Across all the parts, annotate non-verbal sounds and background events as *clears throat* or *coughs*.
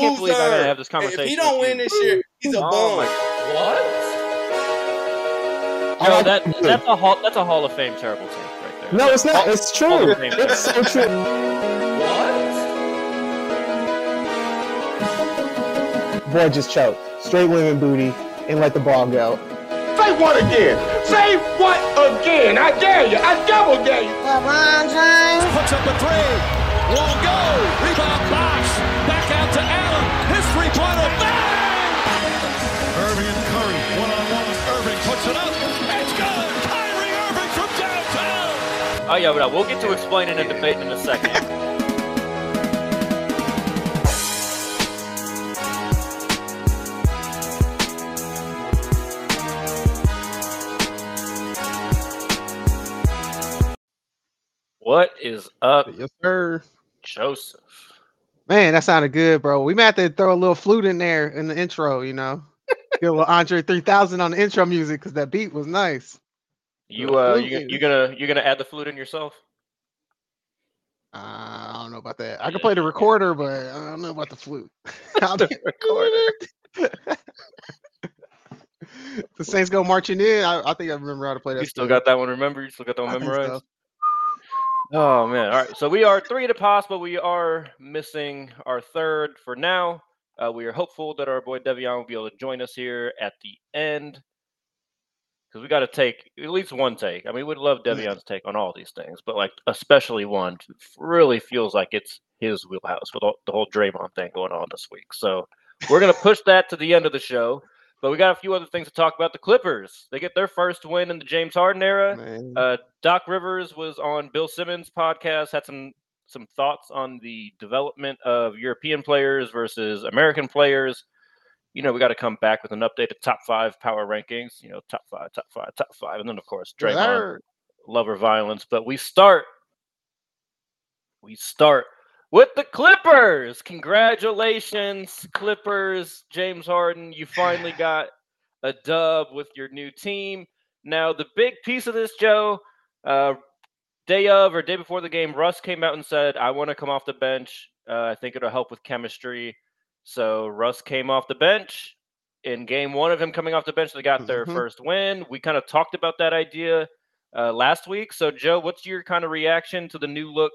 can't believe I gotta have this conversation. If he don't win this year, he's a Oh bum. my- I Yo, that that's a hall that's a Hall of Fame terrible take right there. No, it's not. It's true. It's so true. Boy just choked. Straight women booty and let the ball go. Say what again? Say what again? I dare you. I double dare you. LeBron James Puts up a three. Won't go. Rebound box. Oh yeah, but we'll get to explaining and debating in a second. What is up, Yes, sir. Joseph? Man, that sounded good, bro. We might have to throw a little flute in there in the intro, you know. Get a little Andre 3000 on the intro music because that beat was nice. You uh, you, you gonna you gonna add the flute in yourself? Uh, I don't know about that. I can play the recorder, but I don't know about the flute. *laughs* *laughs* I'll be- *laughs* the Saints go marching in. I, I think I remember how to play that. You still got that one? Remember? You still got that one memorized? so. Oh man! All right, so we are three to pass, but we are missing our third for now. Uh, we are hopeful that our boy Devion will be able to join us here at the end because we got to take at least one take. I mean, we'd love Devion's take on all these things, but like especially one really feels like it's his wheelhouse with all, the whole Draymond thing going on this week. So we're gonna push that to the end of the show. But we got a few other things to talk about. The Clippers, they get their first win in the James Harden era. Uh, Doc Rivers was on Bill Simmons' podcast, had some some thoughts on the development of European players versus American players. You know, we got to come back with an updated top five power rankings. You know, top five, top five, top five, and then of course Draymond, sir. lover violence. But we start, we start with the Clippers. Congratulations, Clippers, James Harden. You finally got a dub with your new team. Now, the big piece of this, Joe, uh, day of or day before the game, Russ came out and said, I want to come off the bench. Uh, I think it'll help with chemistry. So Russ came off the bench. In game one of him coming off the bench, they got their Mhm. first win. We kind of talked about that idea uh, last week. So, Joe, what's your kind of reaction to the new look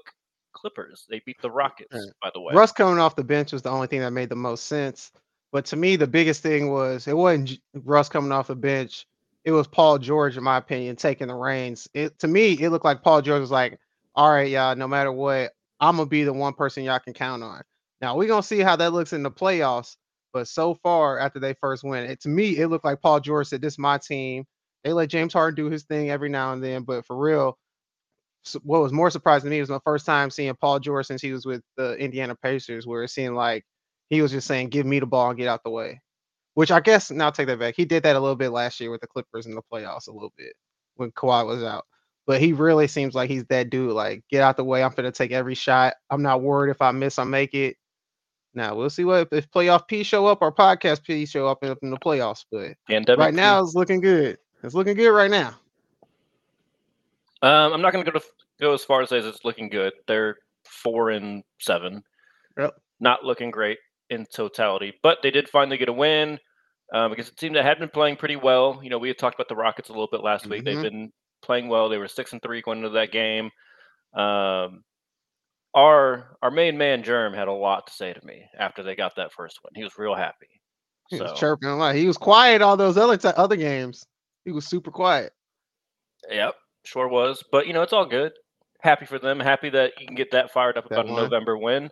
Clippers? They beat the Rockets, Right. by the way. Russ coming off the bench was the only thing that made the most sense. But to me, the biggest thing was it wasn't Russ coming off the bench. It was Paul George, in my opinion, taking the reins. It to me, it looked like Paul George was like, "All right, y'all, no matter what, I'm gonna be the one person y'all can count on." Now we're gonna see how that looks in the playoffs. But so far, after they first win, it to me, it looked like Paul George said, "This is my team." They let James Harden do his thing every now and then, but for real, what was more surprising to me was my first time seeing Paul George since he was with the Indiana Pacers, where it seemed like he was just saying, "Give me the ball and get out the way." Which I guess now take that back. He did that a little bit last year with the Clippers in the playoffs, a little bit when Kawhi was out. But he really seems like he's that dude. Like, get out the way. I'm gonna take every shot. I'm not worried if I miss, I make it. Now we'll see what if playoff P show up or podcast P show up in, in the playoffs. But Pandemic right now it's looking good. It's looking good right now. Um, I'm not going to go to go as far as say it's looking good. They're four and seven. Yep. Not looking great in totality, but they did finally get a win um, against a team that had been playing pretty well. You know, we had talked about the Rockets a little bit last week. They've Mhm. been playing well. They were six and three going into that game. Um, our our main man Germ had a lot to say to me after they got that first one. He was real happy. He was chirping a lot. He was quiet all those other ti- other games. He was super quiet. Yep, sure was. But you know, it's all good. Happy for them. Happy that you can get that fired up That about a. November win.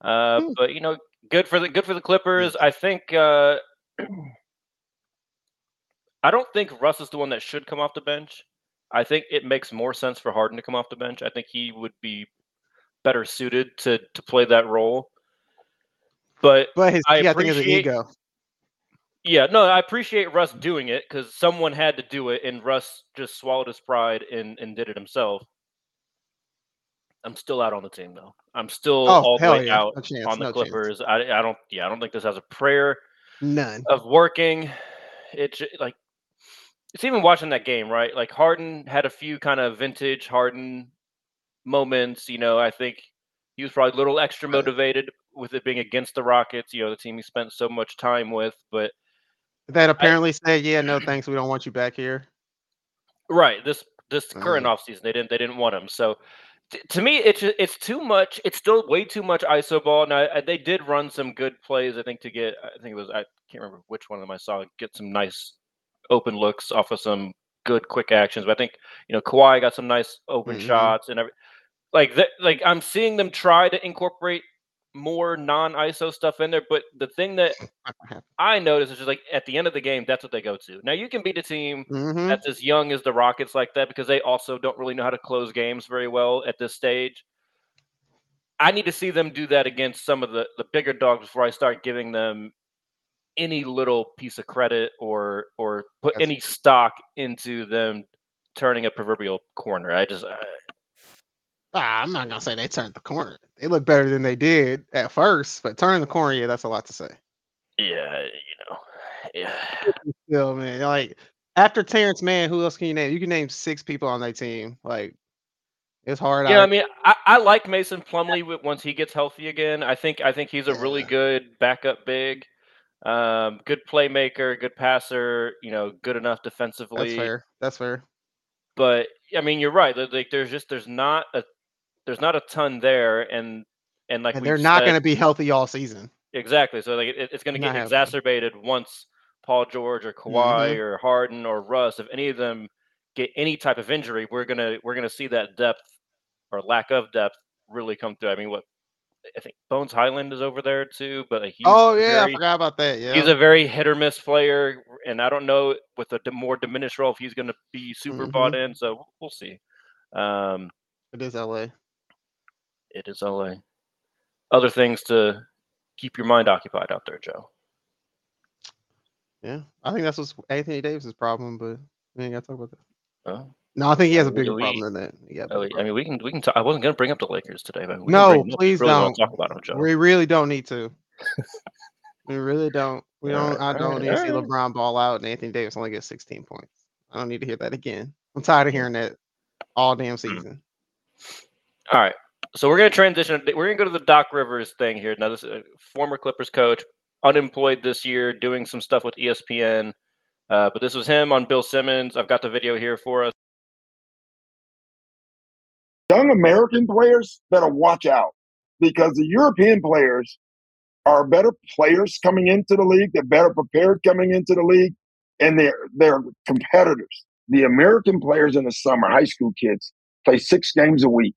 Uh, Hmm. but you know, good for the good for the Clippers. I think. Uh, *clears throat* I don't think Russ is the one that should come off the bench. I think it makes more sense for Harden to come off the bench. I think he would be better suited to to play that role. But But his, I yeah, I think it's an appreciate- ego. yeah, no, I appreciate Russ doing it because someone had to do it, and Russ just swallowed his pride and, and did it himself. I'm still out on the team though. I'm still Oh, all the way yeah. out No on the no chance. Clippers. I, I don't. Yeah, I don't think this has a prayer None. of working. It's like it's even watching that game, right? Like Harden had a few kind of vintage Harden moments. You know, I think he was probably a little extra motivated with it being against the Rockets, you know, the team he spent so much time with. But That apparently said, yeah, no thanks, we don't want you back here. right, this this current Right. offseason, they didn't they didn't want him. So t- to me, it's it's too much. It's still way too much ISO ball. Now I, they did run some good plays. I think to get, I think it was I can't remember which one of them I saw get some nice open looks off of some good quick actions. But I think you know Kawhi got some nice open Mhm. shots and every like that. Like I'm seeing them try to incorporate more non-ISO stuff in there. But the thing that Not gonna happen. I notice is just like at the end of the game, that's what they go to. Now you can beat a team Mhm. that's as young as the Rockets like that because they also don't really know how to close games very well at this stage. I need to see them do that against some of the the bigger dogs before I start giving them any little piece of credit or or put That's- any stock into them turning a proverbial corner. I just uh, Ah, I'm not gonna say they turned the corner. They look better than they did at first, but turning the corner, yeah, that's a lot to say. yeah, you know, yeah. Still, man, like after Terrence Mann, who else can you name? You can name six people on that team. Like it's hard. Yeah, I mean, I, I like Mason Plumlee once he gets healthy again. I think I think he's a really Yeah. good backup big, um, good playmaker, good passer. You know, good enough defensively. that's fair. That's fair. But I mean, you're right. Like, there's just there's not a there's not a ton there, and and like and they're not going to be healthy all season. exactly. So like it, it's going to get happening. exacerbated once Paul George or Kawhi or Harden or Russ, if any of them get any type of injury, we're gonna we're gonna see that depth or lack of depth really come through. I mean, what I think Bones Hyland is over there too, but he's oh yeah, very, I forgot about that. Yeah, he's a very hit or miss player, and I don't know with a more diminished role if he's going to be super Mm-hmm. bought in. So we'll see. Um, it is LA. It is LA. Other things to keep your mind occupied out there, Joe. Yeah, I think that's what's Anthony Davis's problem, but we ain't got to talk about that. Oh, No, I think he has a bigger we- problem than that. Yeah, I mean, we can we can. Talk, I wasn't going to bring up the Lakers today, but we No, bring them up if please really don't. talk about them, Joe. we really don't need to. *laughs* we really don't. We All don't. right, I don't all need to see right, right. LeBron ball out and Anthony Davis only get 16 points. I don't need to hear that again. I'm tired of hearing that all damn Hmm. season. All right. So we're going to transition. We're going to go to the Doc Rivers thing here. Now, this is a former Clippers coach, unemployed this year, doing some stuff with ESPN. Uh, but this was him on Bill Simmons. I've got the video here for us. young American players better watch out because the European players are better players coming into the league. They're better prepared coming into the league, and they're they're competitors. The American players in the summer, high school kids, play six games a week,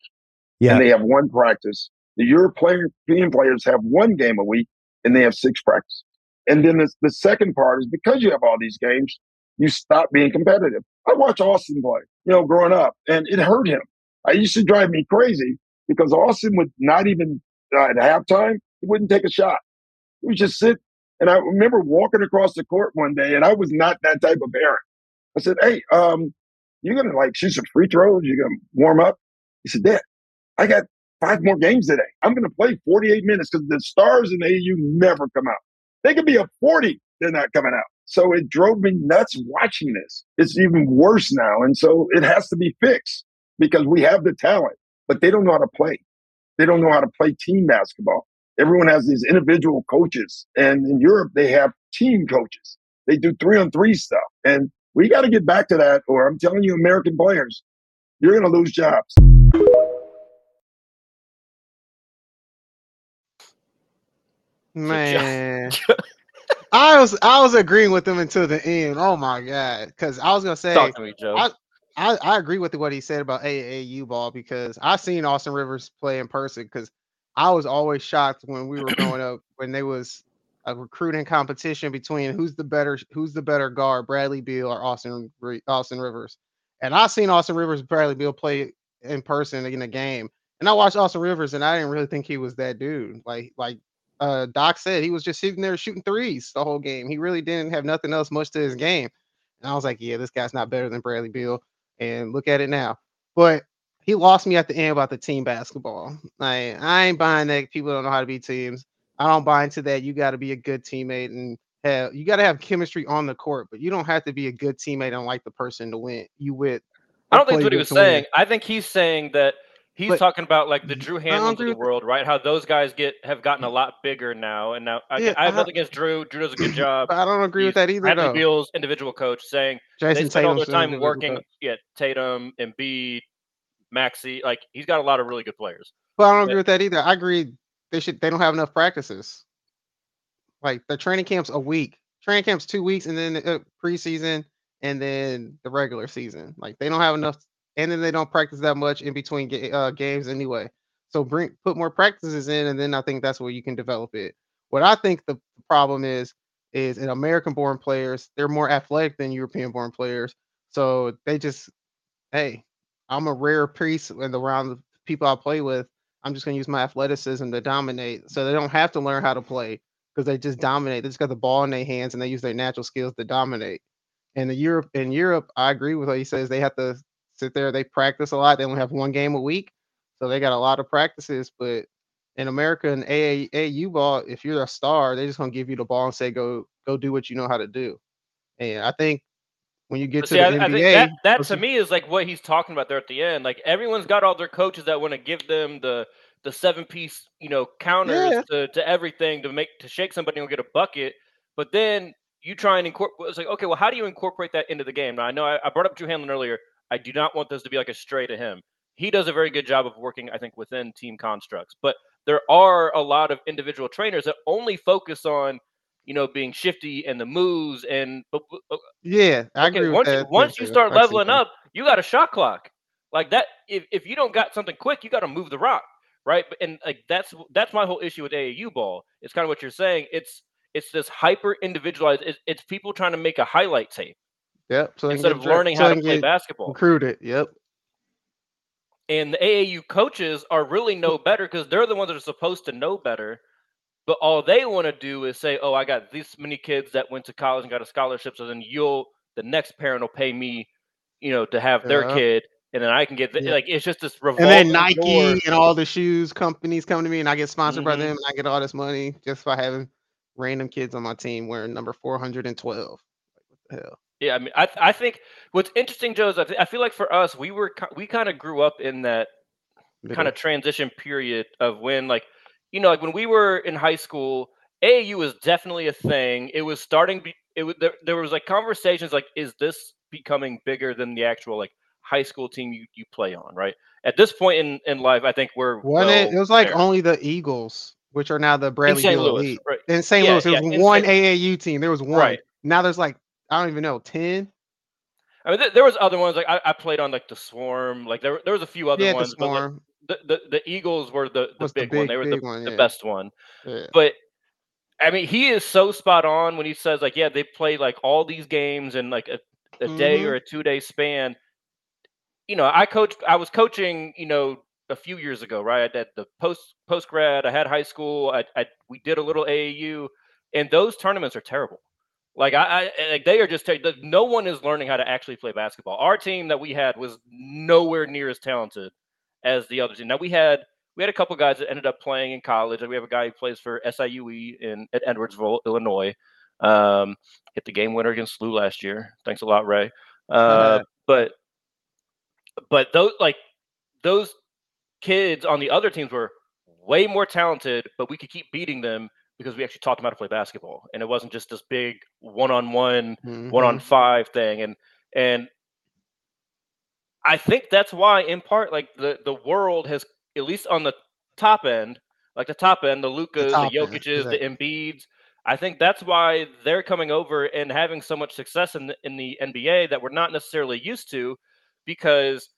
Yeah. and they have one practice. The European players have one game a week, and they have six practices. And then the, the second part is because you have all these games, you stop being competitive. I watch Austin play, you know, growing up, and it hurt him. I used to drive me crazy because Austin would not even uh, at halftime, he wouldn't take a shot. He would just sit. And I remember walking across the court one day, and I was not that type of parent. I said, "Hey, um, you're gonna like shoot some free throws? You're gonna warm up?" He said, "Dad, I got five more games today. I'm gonna play 48 minutes because the stars in the AU never come out. They could be a 40, they're not coming out." So it drove me nuts watching this. It's even worse now, and so it has to be fixed because we have the talent, but they don't know how to play. They don't know how to play team basketball. Everyone has these individual coaches, and in Europe they have team coaches. They do three on three stuff, and we got to get back to that. Or I'm telling you, American players, you're going to lose jobs. Man, *laughs* I was I was agreeing with him until the end. Oh my god, because I was gonna say Talk to me, Joe. I- I, I agree with what he said about AAU ball because I seen Austin Rivers play in person because I was always shocked when we were *clears throat* growing up when they was a recruiting competition between who's the better who's the better guard, Bradley Beal or Austin Austin Rivers. And I seen Austin Rivers, Bradley Beal play in person in a game, and I watched Austin Rivers, and I didn't really think he was that dude. Like like uh, Doc said, he was just sitting there shooting threes the whole game. He really didn't have nothing else much to his game. And I was like, yeah, this guy's not better than Bradley Beal and look at it now. But he lost me at the end about the team basketball. Like I ain't buying that people don't know how to be teams. I don't buy into that. You got to be a good teammate and have you got to have chemistry on the court, but you don't have to be a good teammate and like the person to win. You with I don't think that's what he was to win. saying. I think he's saying that He's But- talking about like the Drew Hanlens of the world, right? How those guys get have gotten a lot bigger now, and now I, Yeah, I have I- nothing against Drew. Drew does a good *clears throat* job. I don't agree with that either, Bradley though. Beal's individual coach saying they Jason spend all their time working. coach. Yeah, Tatum, Embiid, Maxey. Like he's got a lot of really good players. But I don't But- agree with that either. I agree they should they don't have enough practices. Like the training camp's a week. Training camp's two weeks and then uh, preseason and then the regular season. Like they don't have enough and then they don't practice that much in between ga- uh, games anyway. So bring put more practices in and then I think that's where you can develop it. What I think the problem is is in American born players, they're more athletic than European born players. So they just hey, I'm a rare piece in the round of people I play with. I'm just gonna use my athleticism to dominate. So they don't have to learn how to play because they just dominate. They just got the ball in their hands and they use their natural skills to dominate. And the Europe in Europe, I agree with what he says. They have to sit there, they practice a lot. They only have one game a week. So they got a lot of practices. But in America and AA, AAU ball, if you're a star, they're just gonna give you the ball and say, go, go do what you know how to do. And I think when you get to see, the I, NBA, I that, that to me is like what he's talking about there at the end. Like everyone's got all their coaches that want to give them the the seven piece, you know, counters Yeah. to, to everything to make to shake somebody and get a bucket. But then you try and incorporate. It's like okay, well, how do you incorporate that into the game? Now I know I, I brought up Drew Hanlen earlier. I do not want this to be like a stray to him. He does a very good job of working, I think, within team constructs. But there are a lot of individual trainers that only focus on, you know, being shifty and the moves and yeah, I okay, agree once with you, that. once you start leveling up, you got a shot clock. Like that, if, if you don't got something quick, you got to move the rock, right? And like that's that's my whole issue with AAU ball. It's kind of what you're saying. It's it's this hyper individualized. It's, it's people trying to make a highlight tape Yep. So instead of learning so how to play basketball. recruited. Yep. And the AAU coaches are really no better because they're the ones that are supposed to know better. But all they want to do is say, "Oh, I got this many kids that went to college and got a scholarship, so then you'll the next parent will pay me, you know, to have their Yeah. kid, and then I can get the, Yeah. like it's just this And then Nike door. and all the shoes companies come to me, and I get sponsored by Mhm. them, and I get all this money just by having random kids on my team wearing number four hundred and twelve. Like what the hell? Yeah, I mean, I I think what's interesting, Joe, is I, th- I feel like for us, we were we kind of grew up in that kind of transition period of when like you know like when we were in high school AAU was definitely a thing it was starting it was there, there was like conversations like is this becoming bigger than the actual like high school team you, you play on right at this point in in life I think we're Wasn't it? It was like there. only the Eagles, which are now the in Bradley St. Beal Louis Elite. right In St. Yeah, Louis, there yeah, was one St. AAU team. There was one. Right. Now there's like I don't even know ten. I mean th- there was other ones like I, I played on like the Swarm like there there was a few other Yeah, the ones but like, Swarm the, the the Eagles were the the was the big, one they were the, big one. the best one yeah. but I mean, he is so spot on when he says like, yeah, they play like all these games in like a, a day Mhm. or a two day span. You know, I coached. I was coaching. You know, a few years ago, right? At the post post grad, I had high school. I, I we did a little AAU, and those tournaments are terrible. Like I, I like they are just no one is learning how to actually play basketball. Our team that we had was nowhere near as talented as the other team. Now we had we had a couple guys that ended up playing in college. Like we have a guy who plays for SIUE in at Edwardsville, Illinois. Um, hit the game winner against Lou last year. Thanks a lot, Ray. Uh, but but those like those kids on the other teams were way more talented, but we could keep beating them because we actually taught them how to play basketball, and it wasn't just this big one-on-one, one-on Mhm. five thing. And and I think that's why, in part, like the the world has at least on the top end, like the top end, the Lukas, the, end, Jokic's, the. Embiids. I think that's why they're coming over and having so much success in the, in the NBA that we're not necessarily used to, because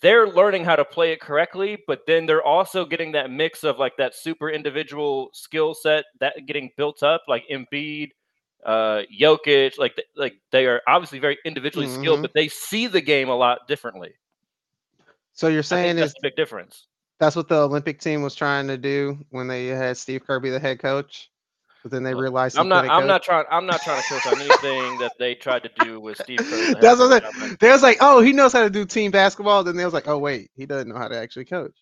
they're learning how to play it correctly, but then they're also getting that mix of like that super individual skill set that getting built up, like Embiid, uh, Jokic, like like they are obviously very individually skilled, Mhm. but they see the game a lot differently. So you're saying is big difference. that's what the Olympic team was trying to do when they had Steve Kirby the head coach, but then they realized I'm not. I'm coach? not trying. I'm not trying to coach on anything that they tried to do with Steve Kerr. as the head That's what they, like, they was like, oh, he knows how to do team basketball. Then they was like, oh wait, he doesn't know how to actually coach.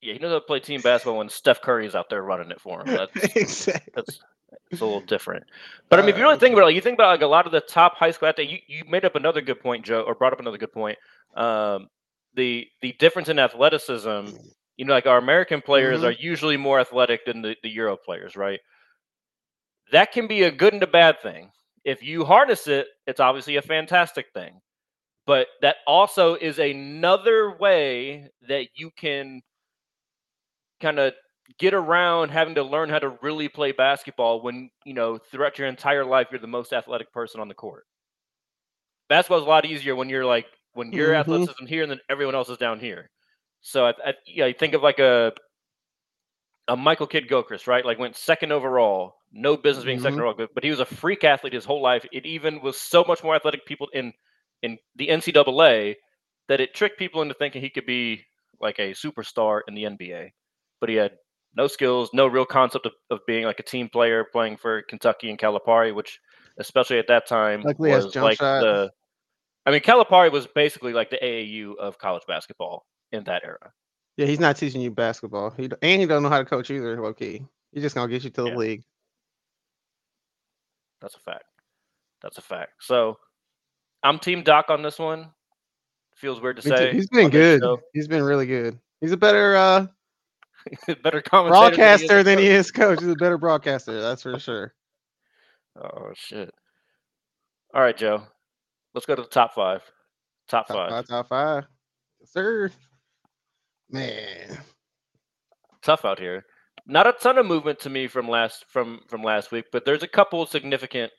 Yeah, he knows how to play team basketball when Steph Curry's out there running it for him. *laughs* That's exactly. that's it's a little different. But I mean, if you really think about it, like, you think about like a lot of the top high school athletes. You, you made up another good point, Joe, or brought up another good point. Um, the the difference in athleticism. You know, like our American players Mhm. are usually more athletic than the, the Euro players, right? That can be a good and a bad thing. If you harness it, it's obviously a fantastic thing. But that also is another way that you can kind of get around having to learn how to really play basketball when, you know, throughout your entire life you're the most athletic person on the court. Basketball's a lot easier when you're like when your Mhm. athleticism here and then everyone else is down here. So I, I yeah, I think of like a a Michael Kidd Gilchrist, right? Like went second overall, no business being second Mhm. overall, but, but he was a freak athlete his whole life. It even was so much more athletic people in in the NCAA that it tricked people into thinking he could be like a superstar in the NBA. But he had no skills, no real concept of, of being like a team player playing for Kentucky and Calipari, which especially at that time Luckily, was like shot. the I mean Calipari was basically like the AAU of college basketball in that era. Yeah, he's not teaching you basketball. He and he don't know how to coach either. Low key, he's just gonna get you to the Yeah. league. That's a fact. That's a fact. So I'm Team Doc on this one. Feels weird to Me too. say. He's been on this good. show. He's been really good. He's a better uh, *laughs* Better commentator broadcaster than he coach. is coach. He's a better broadcaster, that's for sure. *laughs* Oh shit. All right, Joe. Let's go to the top five. Top, Top five. five, top five, Yes, sir. Man, Tough out here. Not a ton of movement to me from last from from last week, but there's a couple of significant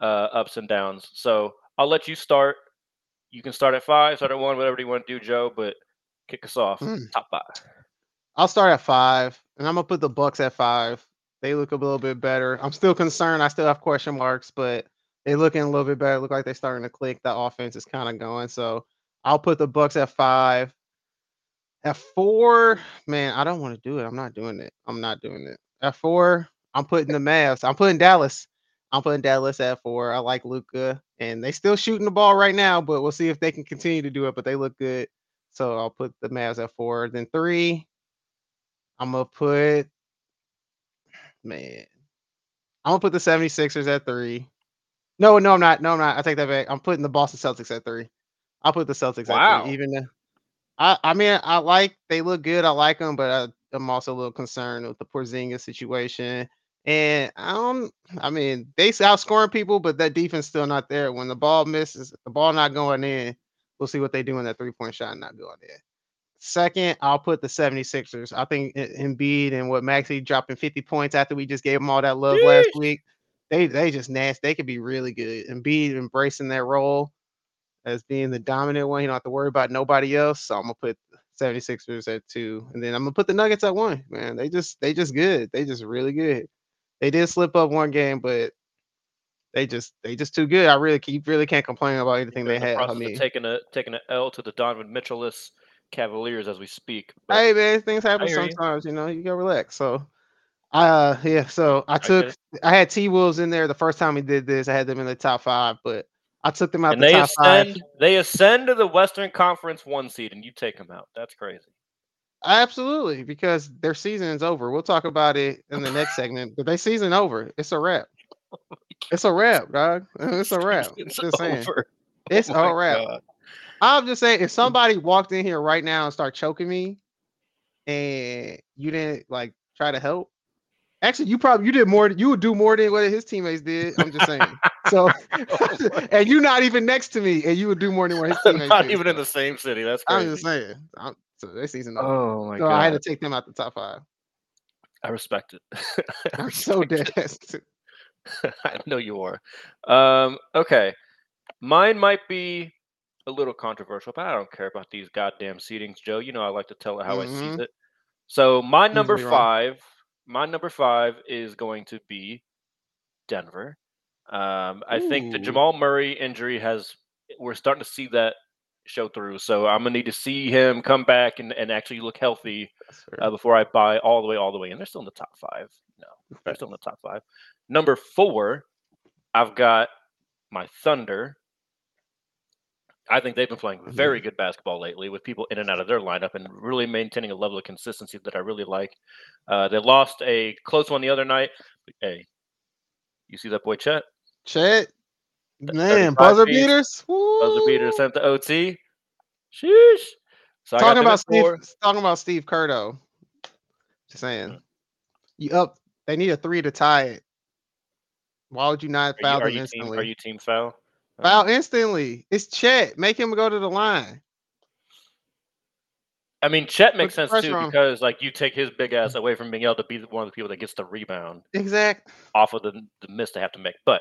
uh, ups and downs. So I'll let you start. You can start at five, start at one, whatever you want to do, Joe. But kick us off. Mm. Top five. I'll start at five, and I'm gonna put the Bucks at five. They look a little bit better. I'm still concerned. I still have question marks, but they looking a little bit better. Look like they're starting to click. The offense is kind of going. So I'll put the Bucks at five. At four, man, I don't want to do it. I'm not doing it. I'm not doing it. At four, I'm putting eh the Mavs. I'm putting Dallas. I'm putting Dallas at four. I like Luka, and they still shooting the ball right now, but we'll see if they can continue to do it. But they look good, so I'll put the Mavs at four. Then three, I'm gonna put man. I'm gonna put the 76ers at three. No, no, I'm not. No, I'm not. I take that back. I'm putting the Boston Celtics at three. I'll put the Celtics at Wow. three. Even I, I mean, I like they look good. I like them, but I, I'm also a little concerned with the Porzingis situation. And I don't. I mean, they outscoring people, but that defense still not there. When the ball misses, the ball not going in. We'll see what they do in that three point shot not going in. Second, I'll put the 76ers. I think Embiid and what Maxey dropping 50 points after we just gave them all that love last week. They they just nasty. They could be really good. Embiid embracing that role as being the dominant one. You don't have to worry about nobody else. So I'm gonna put 76ers at two. And then I'm gonna put the Nuggets at one. Man, they just they just good. They just really good. They did slip up one game, but they just they just too good. I really you really can't complain about anything We're they in the have. I mean, taking a taking an L to the Donovan Mitchell-less Cavaliers as we speak. Hey man, things happen hear you. sometimes. You know, you gotta relax. So, I uh, yeah. So I took it. I had T Wolves in there the first time we did this. I had them in the top five, but I took them out and the they top five. ascend they ascend to the Western Conference one seed and you take them out. That's crazy. Absolutely, because their season is over. We'll talk about it in the next segment. But their season over. It's a wrap. *laughs* It's a wrap, dog. *laughs* It's a wrap. It's Just saying. over. It's Oh a wrap. God. I'm just saying, if somebody walked in here right now and start choking me, and you didn't like try to help, actually, you probably you did more. You would do more than what his teammates did. I'm just saying. So, *laughs* *laughs* and you're not even next to me, and you would do more than what his *laughs* teammates Not did. even in the same city. That's crazy. I'm just saying. I'm, so their season. Oh my so I had to take them out the top five. I respect it. I I'm so dead. I know you are. Um, okay. Mine might be a little controversial, but I don't care about these goddamn seedings, Joe. You know I like to tell it how I see Mhm. it. So my number five. wrong. My number five is going to be Denver. Um, I think the Jamal Murray injury has we're starting to see that show through. So I'm gonna need to see him come back and, and actually look healthy uh, before I buy all the way, all the way. And they're still in the top five. No, they're still in the top five. Number four, I've got my Thunder. I think they've been playing very good basketball lately with people in and out of their lineup and really maintaining a level of consistency that I really like. Uh, they lost a close one the other night. Hey, you see that boy Chet? Chet, man, buzzer piece, beaters, Buzzer beater Woo! sent to OT. Sheesh. So talking about Steve, four. talking about Steve Kerr though. Just saying, Mhm. you up? They need a three to tie it. Why would you not Are you, foul are them you team? instantly? Are you team foul? Foul instantly. It's Chet. Make him go to the line. I mean, Chet makes sense too on. because like you take his big ass away from being able to be one of the people that gets the rebound Exact. off of the, the miss they have to make. But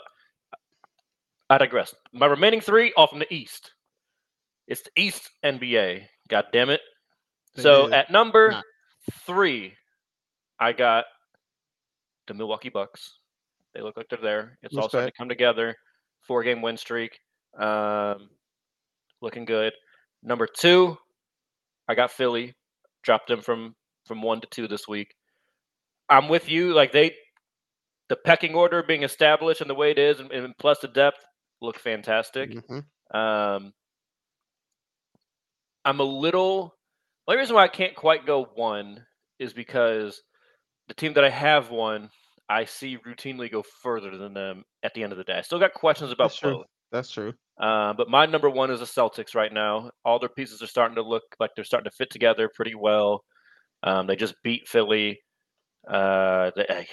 I digress. My remaining three off from the East. It's the East NBA. God damn it. So is. at number Nah. three, I got the Milwaukee Bucks. They look like they're there. It's all starting to come together. Four game win streak. Um, looking good. Number two, I got Philly. Dropped them from from one to two this week. I'm with you. Like they, the pecking order being established and the way it is, and, and plus the depth, look fantastic. Mhm. Um, I'm a little. The only reason why I can't quite go one is because the team that I have won, I see routinely go further than them at the end of the day. I still got questions about That's true. both. That's true. Uh, but my number one is the Celtics right now. All their pieces are starting to look like they're starting to fit together pretty well. Um, they just beat Philly. Uh, they, I,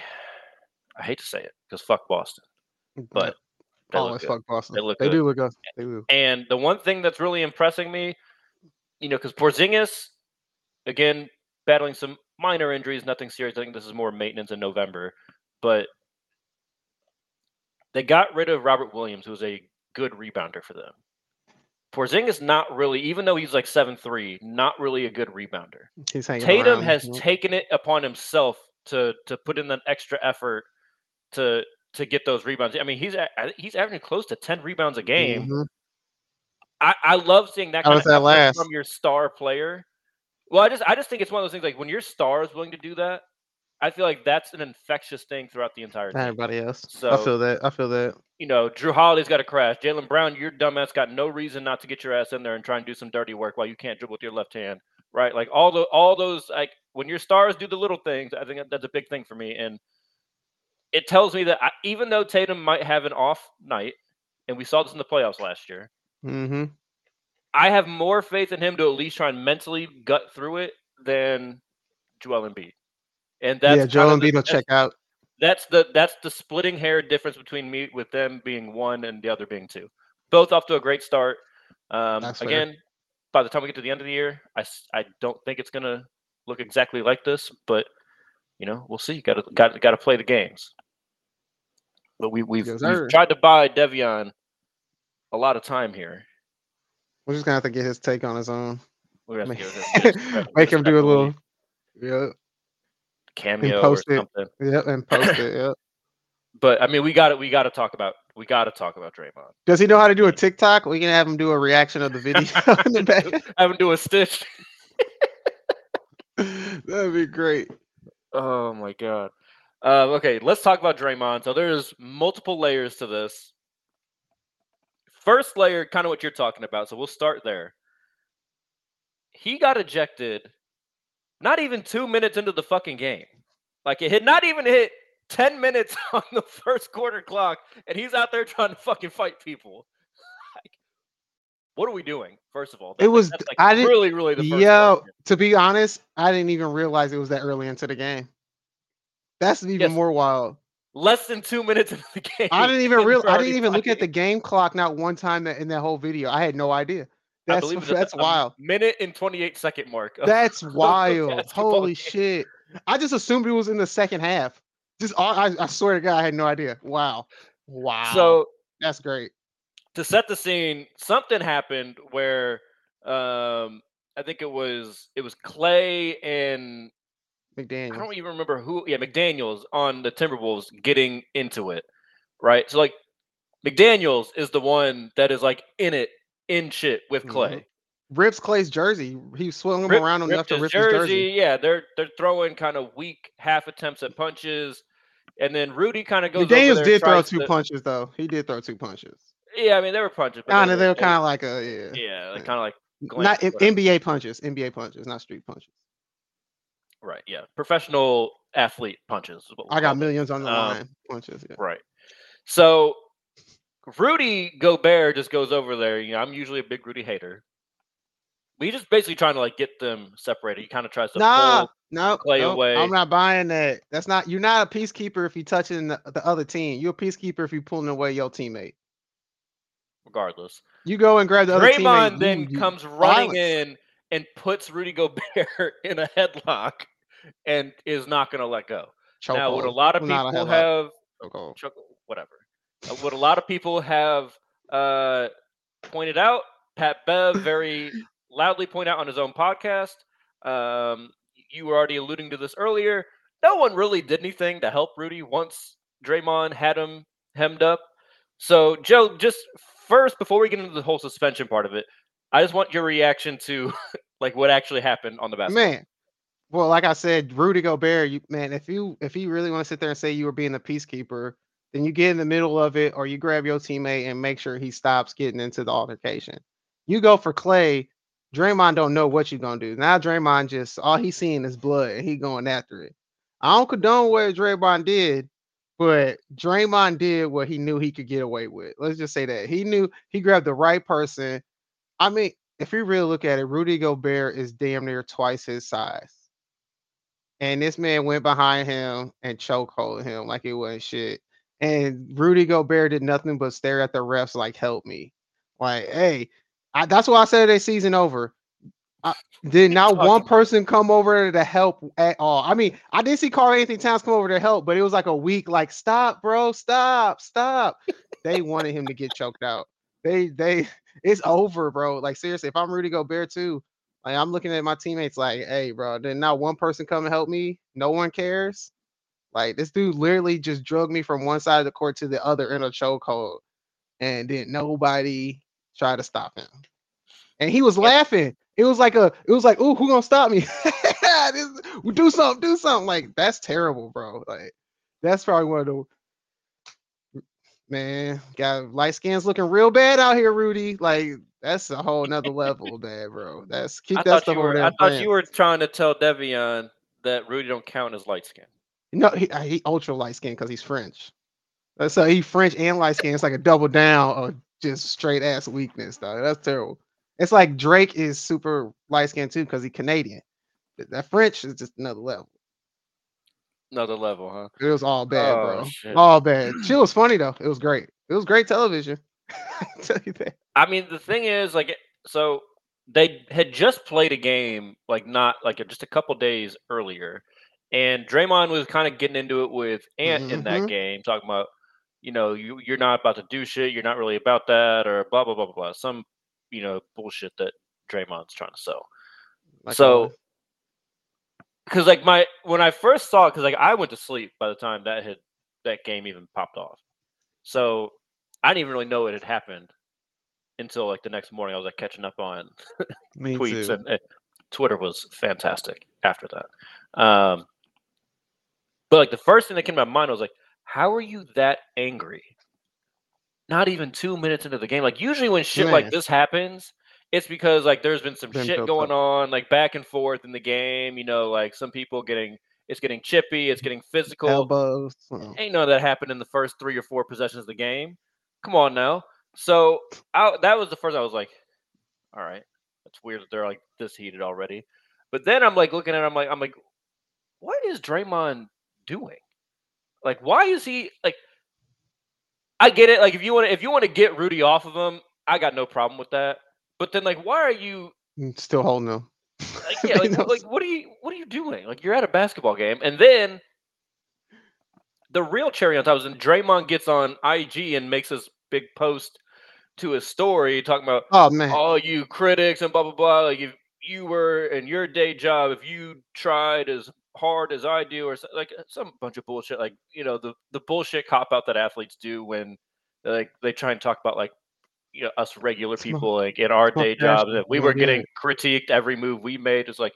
I hate to say it because fuck Boston, but they fuck Boston. They look They do look good. They do. And the one thing that's really impressing me, you know, because Porzingis, again, battling some minor injuries, nothing serious. I think this is more maintenance in November. But they got rid of Robert Williams, who was a good rebounder for them. Porzingis not really, even though he's like seven three, not really a good rebounder. Tatum around. has taken it upon himself to to put in that extra effort to to get those rebounds. I mean, he's he's averaging close to ten rebounds a game. Mhm. I, I love seeing that kind of that from your star player. Well, I just I just think it's one of those things like when your star is willing to do that, I feel like that's an infectious thing throughout the entire team. Everybody else. So I feel that. I feel that. You know, Jrue Holiday's got to crash. Jaylen Brown, your dumbass got no reason not to get your ass in there and try and do some dirty work while you can't dribble with your left hand, right? Like all the all those like when your stars do the little things, I think that's a big thing for me. And it tells me that I, even though Tatum might have an off night, and we saw this in the playoffs last year, hmm I have more faith in him to at least try and mentally gut through it than Joel Embiid. And that's Yeah, Joel Embiid will check out. That's the that's the splitting hair difference between me with them being one and the other being two. Both off to a great start. Um, That's fair. again, by the time we get to the end of the year, I, I don't think it's gonna look exactly like this, but you know we'll see. Got to got got to play the games. But we we've, Yes, we've tried to buy Devion a lot of time here. We're just gonna have to get his take on his own. We're gonna Make, have to give this- give this- make him do a little. Yeah. Cameo or it. something. Yep. And post it. Yep. *coughs* But I mean, we got it. we got to talk about we got to talk about Draymond. Does he know how to do a TikTok? We can have him do a reaction of the video *laughs* in the back. *laughs* Have him do a stitch. *laughs* That'd be great. Oh my god. Uh, okay, let's talk about Draymond. So there's multiple layers to this. First layer, kind of what you're talking about. So we'll start there. He got ejected not even two minutes into the fucking game. Like it had not even hit 10 minutes *laughs* on the first quarter clock, and he's out there trying to fucking fight people. *laughs* Like, what are we doing? First of all, It was- like, I didn't- really, really the first Yo, to be honest, I didn't even realize it was that early into the game. That's even Yes. more wild. less than two minutes *laughs* into the game. I didn't even real. I didn't even look at the game clock not one time in that whole video. I had no idea. I That's believe *laughs* it's that's wild. Minute and 28 second mark. That's *laughs* wild. Holy game. shit! I just assumed it was in the second half. Just I, I swear to God, I had no idea. Wow, wow. So that's great. to set the scene, something happened where um I think it was it was Clay and McDaniels. I don't even remember who yeah, McDaniels on the Timberwolves getting into it. Right? So like McDaniels is the one that is like in it in shit with Clay. Mhm. Rips Clay's jersey. He swung him Rip- around enough ripped to rip his jersey. Yeah, they're they're throwing kind of weak half attempts at punches, and then Rudy kind of goes. McDaniels there, did throw two to- punches though. He did throw two punches. Yeah, I mean they were punches. but Kind of, they were kind of like a yeah, yeah, like yeah. kind of like not NBA punches. NBA punches, not street punches. right. Yeah, professional athlete punches. is what we'll I got millions on the Um, line. Punches. Yeah. Right. So Rudy Gobert just goes over there. You know, I'm usually a big Rudy hater. He's just basically trying to like get them separated. He kind of tries to Nah, pull. no, Clay nope, away. I'm not buying that. That's not. You're not a peacekeeper if you're touching the, the other team. You're a peacekeeper if you're pulling away your teammate. regardless. You go and grab the other teammate. Draymond then you- you- comes running violence. in and puts Rudy Gobert *laughs* in a headlock and is not going to let go. now, what a lot of people have, choke- whatever, what a lot of people have uh, pointed out, Pat Bev very loudly pointed out on his own podcast. Um, you were already alluding to this earlier. No one really did anything to help Rudy once Draymond had him hemmed up. So, Joe, just first, before we get into the whole suspension part of it, I just want your reaction to *laughs* like what actually happened on the basketball. Man, well, like I said, Rudy Gobert, you man, if you if you really want to sit there and say you were being a peacekeeper, then you get in the middle of it, or you grab your teammate and make sure he stops getting into the altercation. You go for Clay, Draymond don't know what you're gonna do. Now Draymond just all he's seeing is blood and he going after it. I don't condone what Draymond did, but Draymond did what he knew he could get away with. Let's just say that he knew he grabbed the right person. I mean, if you really look at it, Rudy Gobert is damn near twice his size. And this man went behind him and chokehold him like it wasn't shit. And Rudy Gobert did nothing but stare at the refs like, help me. Like, hey, I, that's why I said they season over. I, did not one person come over to help at all. I mean, I did see Karl-Anthony Towns come over to help, but it was like a week, like, stop, bro, stop, stop. they wanted him to get choked out. They, they, *laughs* it's over, bro. Like, seriously, if I'm Rudy Gobert too, like I'm looking at my teammates like, hey, bro, did not one person come and help me? No one cares. Like this dude literally just drug me from one side of the court to the other in a chokehold, and then nobody tried to stop him. And he was laughing. It was like a, it was like, ooh, who gonna stop me? *laughs* this, do something, do something. Like that's terrible, bro. Like that's probably one of the man. Got light skins looking real bad out here, Rudy. Like that's a whole nother level, bad, bro. That's keep I that stuff were. I thought you were trying to tell Devion that Rudy don't count as light skin. No, he, uh, he ultra light skin because he's French. Uh, So he French and light skin. It's like a double down of just straight ass weakness, dog. That's terrible. It's like Drake is super light skin too because he's Canadian. That French is just another level. Another level, huh? It was all bad, Oh, bro. shit. All bad. She was *clears throat* funny though. It was great. It was great television. *laughs* Tell you that. I mean, the thing is, like, so they had just played a game, like, not like just a couple days earlier, and Draymond was kind of getting into it with Ant in that Mhm. game, talking about, you know, you you're not about to do shit, you're not really about that, or blah blah blah blah blah, some, you know, bullshit that Draymond's trying to sell. Like, so, because like my when I first saw it, because like I went to sleep by the time that had that game even popped off, so I didn't even really know it had happened until like the next morning. I was like catching up on *laughs* tweets, too. and, and Twitter was fantastic after that. Um, but like the first thing that came to my mind was like, how are you that angry? Not even two minutes into the game. Like usually when shit like this happens, it's because like there's been some Been shit going up. on, like back and forth in the game. You know, like some people getting it's getting chippy, it's getting physical. Elbows. uh, Ain't none of that happened in the first three or four possessions of the game. Come on now. So I, that was the first I was like, all right, that's weird that they're like this heated already. But then I'm like looking at it, I'm like, I'm like, what is Draymond doing? Like, why is he like? I get it. Like, if you want to, if you want to get Rudy off of him, I got no problem with that. But then, like, why are you mm, Still holding them. like, *laughs* yeah, like, like what are you what are you doing? Like you're at a basketball game, and then the real cherry on top is when Draymond gets on IG and makes this big post to his story talking about oh man. all you critics and blah blah blah. Like if you were in your day job, if you tried as hard as I do, or so- like uh, some bunch of bullshit, like you know the the bullshit cop out that athletes do when like they try and talk about like you know us regular *laughs* people like in our day jobs that we were getting critiqued every move we made. It's like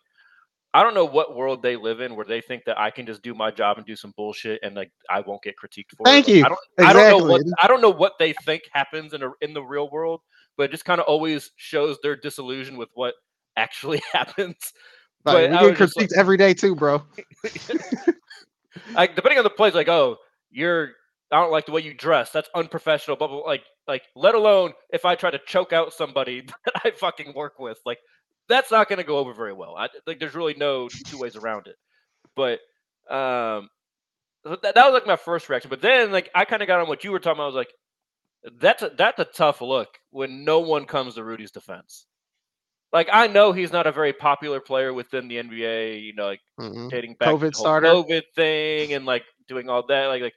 I don't know what world they live in where they think that I can just do my job and do some bullshit and like I won't get critiqued for Thank it. Like, you. I don't I don't know what I don't know what they think happens in a, in the real world, but it just kind of always shows their disillusion with what actually *laughs* happens. Like, but we get just like- every day too, bro. *laughs* like depending on the place, like, oh, you're I don't like the way you dress. That's unprofessional. Blah. Like, like, let alone if I try to choke out somebody *laughs* that I fucking work with. Like, that's not going to go over very well. I like there's really no two ways around it. But um, that, that was like my first reaction. But then like I kind of got on what you were talking about. I was like, that's a that's a tough look when no one comes to Rudy's defense. Like I know he's not a very popular player within the NBA. You know, like Mhm. dating back to COVID starter. COVID thing and like doing all that. Like like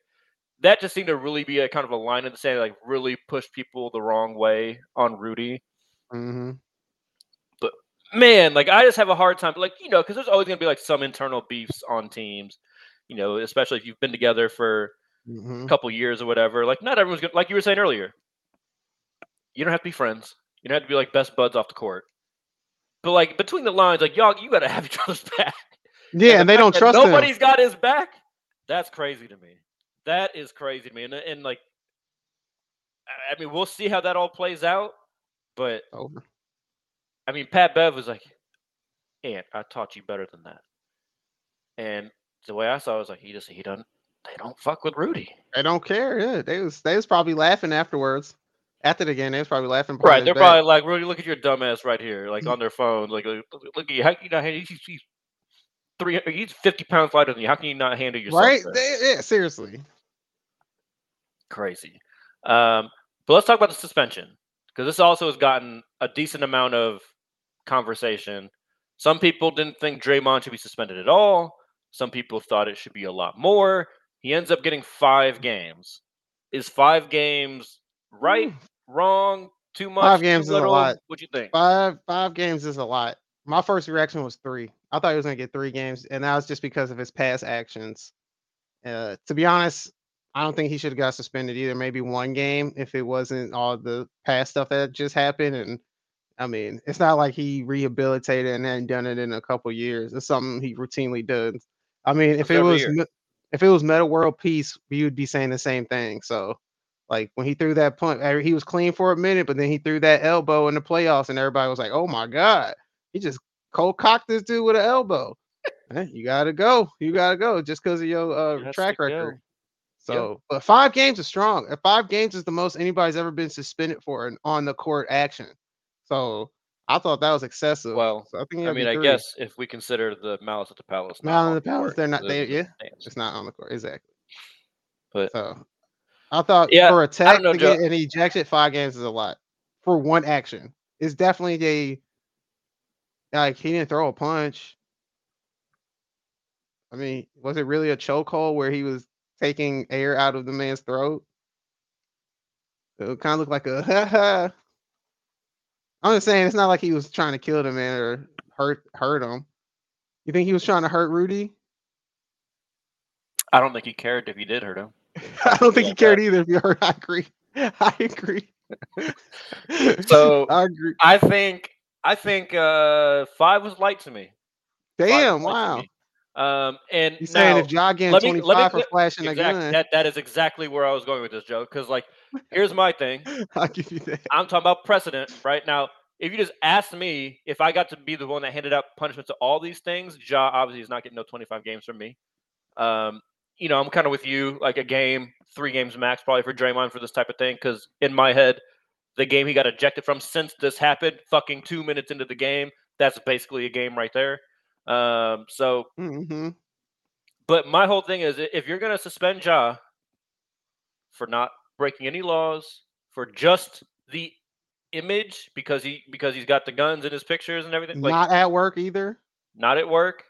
that just seemed to really be a kind of a line in the sand. Like really push people the wrong way on Rudy. hmm But man, like I just have a hard time, like you know, because there's always gonna be like some internal beefs on teams, you know, especially if you've been together for hmm a couple years or whatever. Like not everyone's gonna, like you were saying earlier. You don't have to be friends. You don't have to be like best buds off the court. But like between the lines, like y'all, you gotta have *laughs* each other's back. Yeah, the and they don't trust him. Nobody's got his back. That's crazy to me. That is crazy to me. And uh, and like, I- I mean, we'll see how that all plays out. But Over. I mean, Pat Bev was like, "Aunt, I taught you better than that." And the way I saw it was like, he just he doesn't. They don't fuck with Rudy. They don't care. Yeah, they was they was probably laughing afterwards. After the game, they was probably laughing. Right? They're back. probably like, "Rudy, look at your dumbass right here, Mm. like on their phones. Like, look, look at you. How can you not handle? He's, he's three. He's fifty pounds lighter than you. How can you not handle yourself?" right. They- yeah, seriously. crazy. Um, but let's talk about the suspension because this also has gotten a decent amount of conversation. Some people didn't think Draymond should be suspended at all. Some people thought it should be a lot more. He ends up getting five games. Is five games right, wrong, too much? Five games is a lot. What you think? Five five games is a lot. My first reaction was three. I thought he was gonna get three games, and that was just because of his past actions. Uh, to be honest, I don't think he should have got suspended either. Maybe one game if it wasn't all the past stuff that just happened. And I mean, it's not like he rehabilitated and hadn't done it in a couple years. It's something he routinely does. I mean, if That's it was year. If it was Metta World Peace, we would be saying the same thing. So, like when he threw that punch, uh, he was clean for a minute, but then he threw that elbow in the playoffs, and everybody was like, "Oh my god, he just cold cocked this dude with an elbow." Eh, you gotta go. You gotta go just because of your uh, track to go. record. So, but five games is strong. Five games is the most anybody's ever been suspended for an on the court action. So, I thought that was excessive. Well, so I think I mean, I guess if we consider the Malice at the Palace, Malice at the Palace, court, they're not- they- yeah, it's not on the court exactly. But So, I thought Yeah, for a tech know, to Joe. get an ejection, five games is a lot for one action. It's definitely a like he didn't throw a punch. I mean, was it really a chokehold where he was taking air out of the man's throat? It kind of looked like a. *laughs* I'm just saying, it's not like he was trying to kill the man or hurt hurt him. You think he was trying to hurt Rudy? I don't think he cared if he did hurt him. *laughs* I don't think he cared either. If you heard, *laughs* I agree. I agree. *laughs* So, I agree. I think I think uh five was light to me. Damn! Wow. me. Um, and He's saying if Ja getting let me- let me 25 for flashing a exact- gun, that that is exactly where I was going with this joke. Because like, here's my thing. I'll give you that. I'm talking about precedent right now. If you just asked me if I got to be the one that handed out punishment to all these things, Ja obviously is not getting no 25 games from me. Um, you know, I'm kind of with you, like a game, three games max, probably for Draymond for this type of thing. Because in my head, the game he got ejected from since this happened, fucking two minutes into the game, that's basically a game right there. Um, so, hmm but my whole thing is, if you're gonna suspend Ja for not breaking any laws, for just the image because he because he's got the guns in his pictures and everything, like Not at work either. not at work.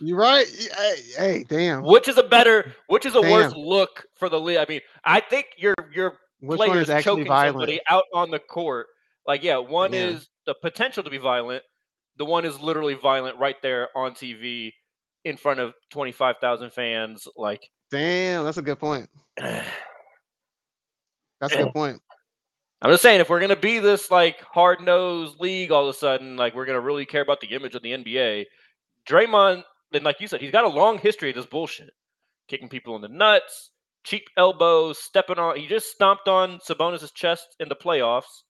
You're right. Hey, hey, damn. Which is a better, which is a worse look for the league? I mean, I think your your Which players is choking violent? somebody out on the court. Like, yeah, one Yeah. is the potential to be violent. The one is literally violent right there on TV in front of twenty five thousand fans. Like, Damn, that's a good point. *sighs* That's a good point. I'm just saying, if we're gonna be this like hard nosed league all of a sudden, like we're gonna really care about the image of the NBA, Draymond, then like you said, he's got a long history of this bullshit, kicking people in the nuts, cheap elbows, stepping on. He just stomped on Sabonis' chest in the playoffs.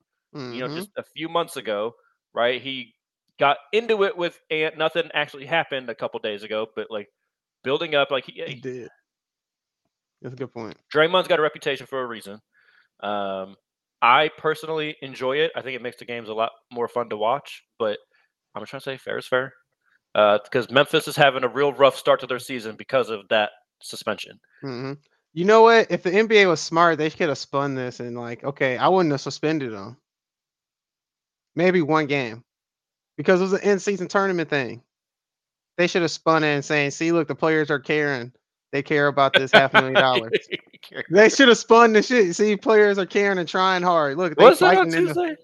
You know, just a few months ago, right? He got into it with Ant. Nothing actually happened a couple days ago, but like building up, like he, he did. That's a good point. Draymond's got a reputation for a reason. Um, I personally enjoy it. I think it makes the games a lot more fun to watch. But I'm trying to say fair is fair. Because Memphis is having a real rough start to their season because of that suspension. hmm You know what? If the NBA was smart, they could have spun this and like, okay, I wouldn't have suspended them. Maybe one game, because it was an in-season tournament thing. They should have spun it and saying, "See, look, the players are caring. They care about this half million dollars." *laughs* They should have spun the shit. See, players are caring and trying hard. Look, they Was that on fighting the, Tuesday?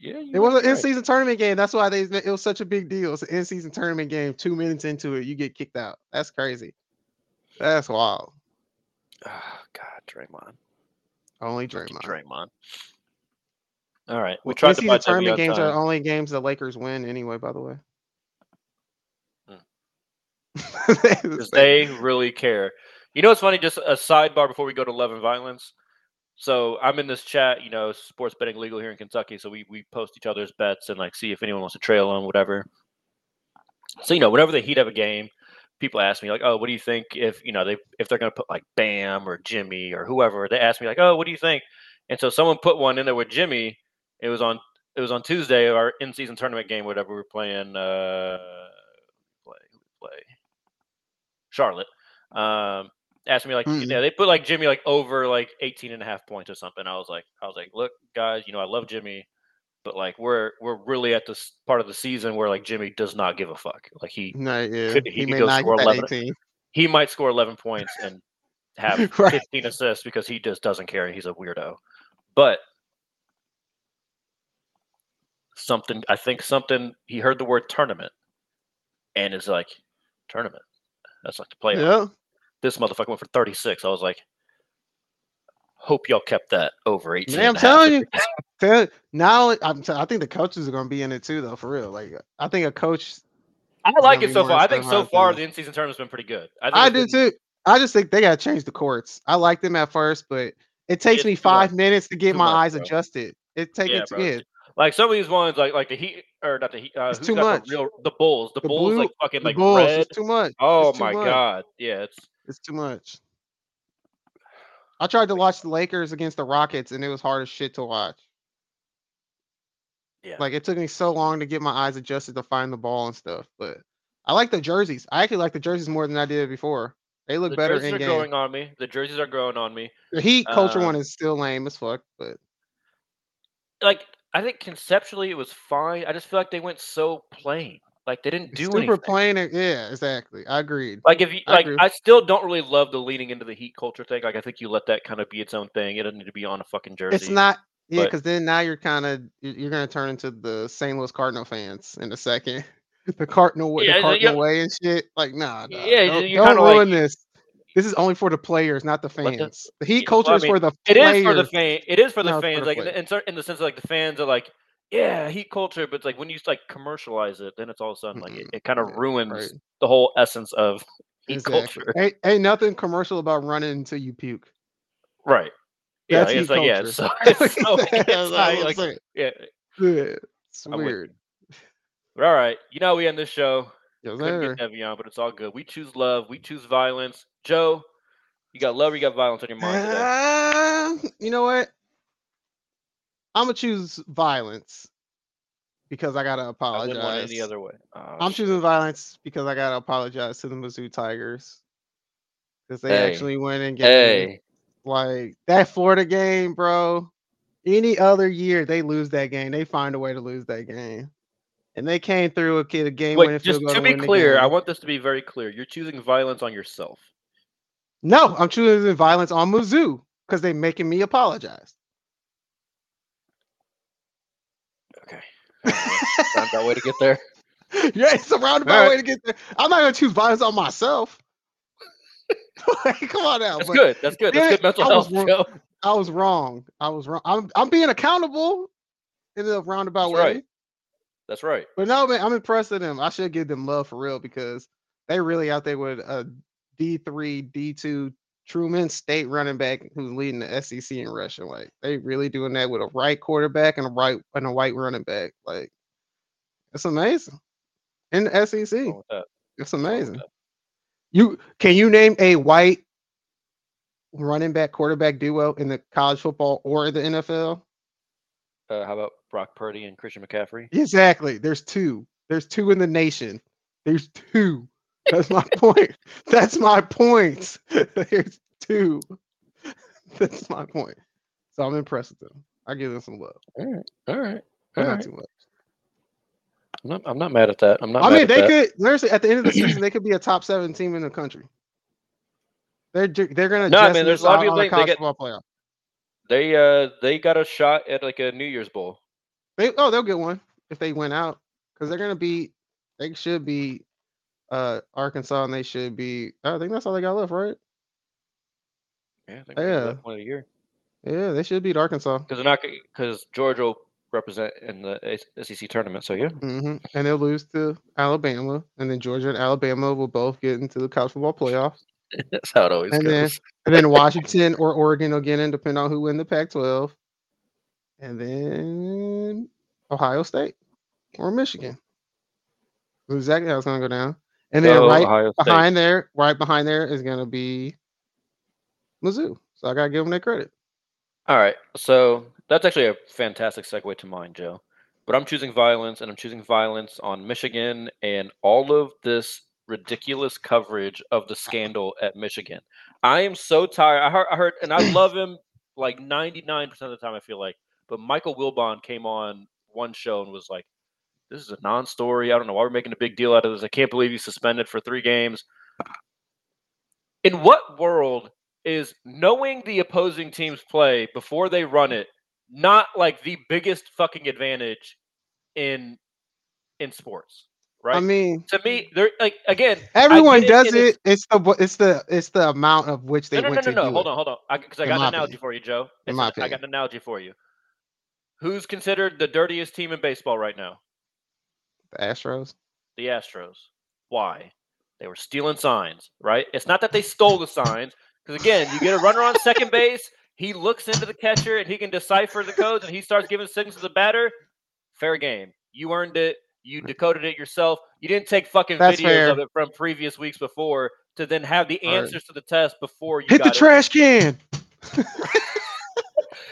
Yeah, It was an right. in-season tournament game. That's why they it was such a big deal. It's an in-season tournament game. Two minutes into it, you get kicked out. That's crazy. That's wild. Oh, God, Draymond. Only Draymond. Draymond. All right. We Well, tried to buy tournament games are the only games the Lakers win anyway. By the way, because hmm. *laughs* they really care. You know what's funny? Just a sidebar before we go to love and violence. So I'm in this chat, you know, sports betting legal here in Kentucky. So we we post each other's bets and like see if anyone wants to trail on whatever. So you know, whenever the heat up a game, people ask me like, "Oh, what do you think if you know they if they're gonna put like Bam or Jimmy or whoever?" They ask me like, "Oh, what do you think?" And so someone put one in there with Jimmy. It was on it was on Tuesday, our in season tournament game, whatever we were playing. Uh, play play Charlotte. Um, asked me like, Mhm. know, they put like Jimmy like over like 18 and a half points or something. I was like, I was like, look, guys, you know, I love Jimmy, but like we're we're really at this part of the season where like Jimmy does not give a fuck. Like he no, yeah, could- he, he could go score 11. 18. he might score 11 points and have *laughs* Right. 15 assists because he just doesn't care. and He's a weirdo. But something, I think something, he heard the word tournament and is like, tournament. That's like the playoff. This motherfucker went for 36. I was like, hope y'all kept that over 18. Man, I'm and a half. telling you. *laughs* Tell- now I'm t- I think the coaches are going to be in it too, though. For real, like I think a coach. I like it so far. I think so far the in season tournament's been pretty good. I, think I do been- too. I just think they got to change the courts. I liked them at first, but it takes me five much. minutes to get my much, eyes bro. adjusted. It takes Yeah, it. bro. Yeah, Like some of these ones, like like the Heat or not the Heat. Uh, It's who's too much. The real the Bulls. The, The Bulls blue- like fucking like Bulls, red. it's too much. Oh It's my god, yeah, it's It's too much. I tried to watch the Lakers against the Rockets, and it was hard as shit to watch. yeah. Like it took me so long to get my eyes adjusted to find the ball and stuff. But I like the jerseys. I actually like the jerseys more than I did before. They look the better jerseys in are game. growing on me. The jerseys are growing on me. The Heat culture Um, one is still lame as fuck, but Like I think conceptually it was fine. I just feel like they went so plain. Like they didn't do super anything. plain. Yeah, exactly. I agreed. Like if you I like, agree. I still don't really love the leading into the Heat culture thing. Like I think you let that kind of be its own thing. It doesn't need to be on a fucking jersey. It's not. Yeah, because then now you're kind of you're gonna turn into the St. Louis Cardinal fans in a second. *laughs* the Cardinal, way, Yeah, the Cardinal yeah. way and shit. Like, nah, nah Yeah, don't, you're don't kinda like- this. This is only for the players, not the What the- fans. The, Heat Yeah, well, culture I is for the It players. is for the fan. It is for the it's for fans. the like in, players. in the sense, of, like the fans are like, yeah, Heat culture. But it's like when you like commercialize it, then it's all of a sudden like it, Mm-mm. it kind of ruins right. the whole essence of *laughs* Heat Exactly. culture. Ain't, ain't nothing commercial about running until you puke. Right. Yeah, That's it's Heat like yeah, culture. it's so, *laughs* *laughs* it's so it's what not I'm like yeah. Yeah, it's I'm weird. But all right, you know we end this show. Yes, Couldn't sir. get Devion, but it's all good. We choose love. We choose violence. Joe, you got love or you got violence on your mind today? Uh, you know what? I'm gonna choose violence because I gotta I apologize. wouldn't any other way. Oh, I'm shit. choosing violence because I gotta apologize to the Mizzou Tigers because they Hey. actually went and gave Hey, like that Florida game, bro. Any other year they lose that game, they find a way to lose that game, and they came through a kid a game wait. Just goal to be clear, I want this to be very clear. You're choosing violence on yourself. No, I'm choosing violence on Mizzou because they're making me apologize. Found that way to get there. *laughs* yeah, it's a roundabout Alright. way to get there. I'm not gonna choose violence on myself. *laughs* like, come on now. That's good. That's good. That's good mental I was health, wrong. I was wrong. I was wrong. I'm I'm being accountable in a roundabout That's way. right. That's right. But no, man, I'm impressed with them. I should give them love for real because they really out there with a D3, D2 Truman State running back who's leading the SEC in rushing. Like they really doing that with a right quarterback and a right and a white running back. Like it's amazing. In the SEC, Wrong with that. it's amazing. You can you name a white running back quarterback duo in the college football or the NFL? Uh, how about Brock Purdy and Christian McCaffrey? Exactly. There's two. There's two in the nation. There's two. That's my point. That's my point. *laughs* There's two. That's my point. So I'm impressed with them. I give them some love. All right, all right, all not right. too much. I'm not, I'm not mad at that. I'm not. I mean, they could. There's at the end of the *clears throat* season, they could be a top seven team in the country. They're they're gonna. No, I just mean, there's a lot of people think they get- playoff. They uh they got a shot at like a New Year's Bowl. They oh they'll get one if they win out because they're gonna be. They should be uh Arkansas and they should be. I think that's all they got left, right? Yeah, I think Yeah. that one a year Yeah, they should beat Arkansas. because they're not because Georgia will represent in the SEC tournament. So yeah, hmm And they'll lose to Alabama, and then Georgia and Alabama will both get into the college football playoffs. *laughs* that's how it always And then- goes. And then Washington or Oregon will get in, depending on who win the Pac-12. And then Ohio State or Michigan. Exactly how it's gonna go down. And then Go right behind there, right behind there is gonna be Mizzou. So I gotta give them that credit. All right, so that's actually a fantastic segue to mine, Joe. But I'm choosing violence, and I'm choosing violence on Michigan and all of this ridiculous coverage of the scandal at Michigan. I am so tired. I heard, I heard, and I *clears throat* love him like 99% of the time. I feel like, but Michael Wilbon came on one show and was like, "This is a non-story. I don't know why we're making a big deal out of this. I can't believe he's suspended for three games." In what world is knowing the opposing team's play before they run it not like the biggest fucking advantage in in sports, right? I mean, to me, they're like again. everyone it, does and it. It's the it's the it's the amount of which they No, no, no, went no, to no. do Hold it. on, hold on. Because I, In got an analogy opinion. for you, Joe. In my a- I got an analogy for you. Who's considered the dirtiest team in baseball right now? The Astros. The Astros. Why? They were stealing signs, right? It's not that they stole the signs, because again, you get a runner on second base, he looks into the catcher and he can decipher the codes and he starts giving signals to the batter. Fair game. You earned it. You decoded it yourself. You didn't take fucking That's videos fair. of it from previous weeks before to then have the All right. answers to the test before you Hit the it. trash can. *laughs*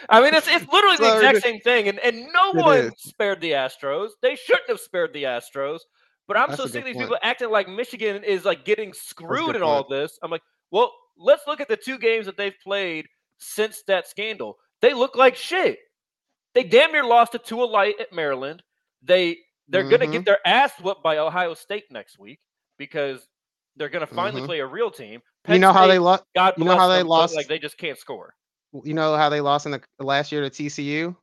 I mean, it's it's literally the exact same thing, and and no It one is. spared the Astros. They shouldn't have spared the Astros. But I'm That's so sick of these point. people acting like Michigan is like getting screwed in all this. I'm like, well, let's look at the two games that they've played since that scandal. They look like shit. They damn near lost to Tua Light at Maryland. They they're gonna Mhm. get their ass whooped by Ohio State next week because they're gonna finally Mhm. play a real team. you Penn know how they lost. God you know how they lost- Like they just can't score. You know how they lost in the last year to TCU.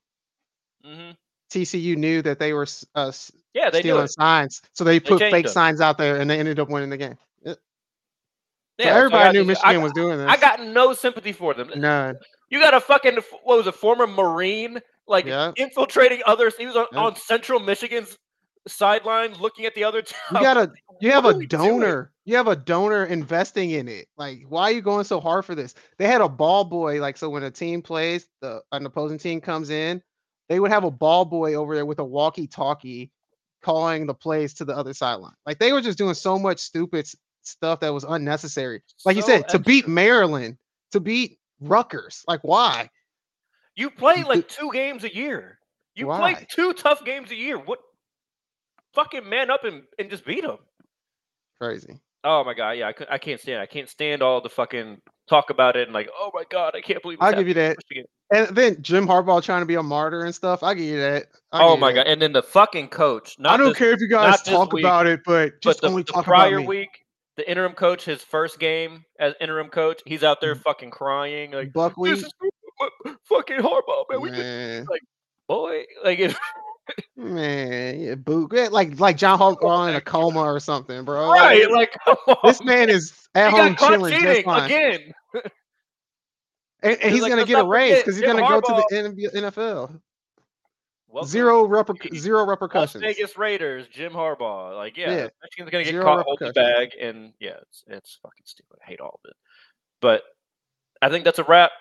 hmm TCU knew that they were uh, Yeah, they stealing signs, so they put changed fake them. signs out there, and they ended up winning the game. Yeah, so everybody got knew Michigan I, was doing this. I got no sympathy for them. none. You got a fucking what was a former Marine like Yeah. infiltrating others. He was on, Yeah. on Central Michigan's sideline looking at the other *laughs* team. You got a you have What a donor. You have a donor investing in it. Like, why are you going so hard for this? They had a ball boy. Like, so when a team plays, the an opposing team comes in, they would have a ball boy over there with a walkie-talkie, calling the plays to the other sideline. Like, they were just doing so much stupid stuff that was unnecessary. Like you So said, to beat. Maryland, to beat Rutgers. Like, why? You play like two games a year. You play two tough games a year. What? Fucking man up and, and just beat him. Crazy. Oh my god, yeah, I, could, I can't stand. it. I can't stand all the fucking talk about it and like, oh my god, I can't believe. I'll give you that. Michigan. And then Jim Harbaugh trying to be a martyr and stuff. I give you that. I Oh my that. god, and then the fucking coach. Not I don't this- care if you guys talk week, about it, but just but the, only the talk prior about me. week, the interim coach, his first game as interim coach, he's out there mm. fucking crying like, "This is fucking Harbaugh, man. We just man, boy, like it, *laughs* man, yeah, boo, like like John Harbaugh oh in a coma or something, bro. right, like come *laughs* on. this man is at home got chilling just fine, again. and, and he's like, gonna get a raise because he's Jim gonna go to the NFL. Welcome Zero reper- zero Las repercussions. Vegas Raiders, Jim Harbaugh. Like, yeah, Yeah. Michigan's gonna get Zero caught holding the bag, and yeah, it's it's fucking stupid. I hate all of it. But I think that's a wrap.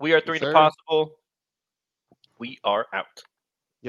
We are three to possible. We are out.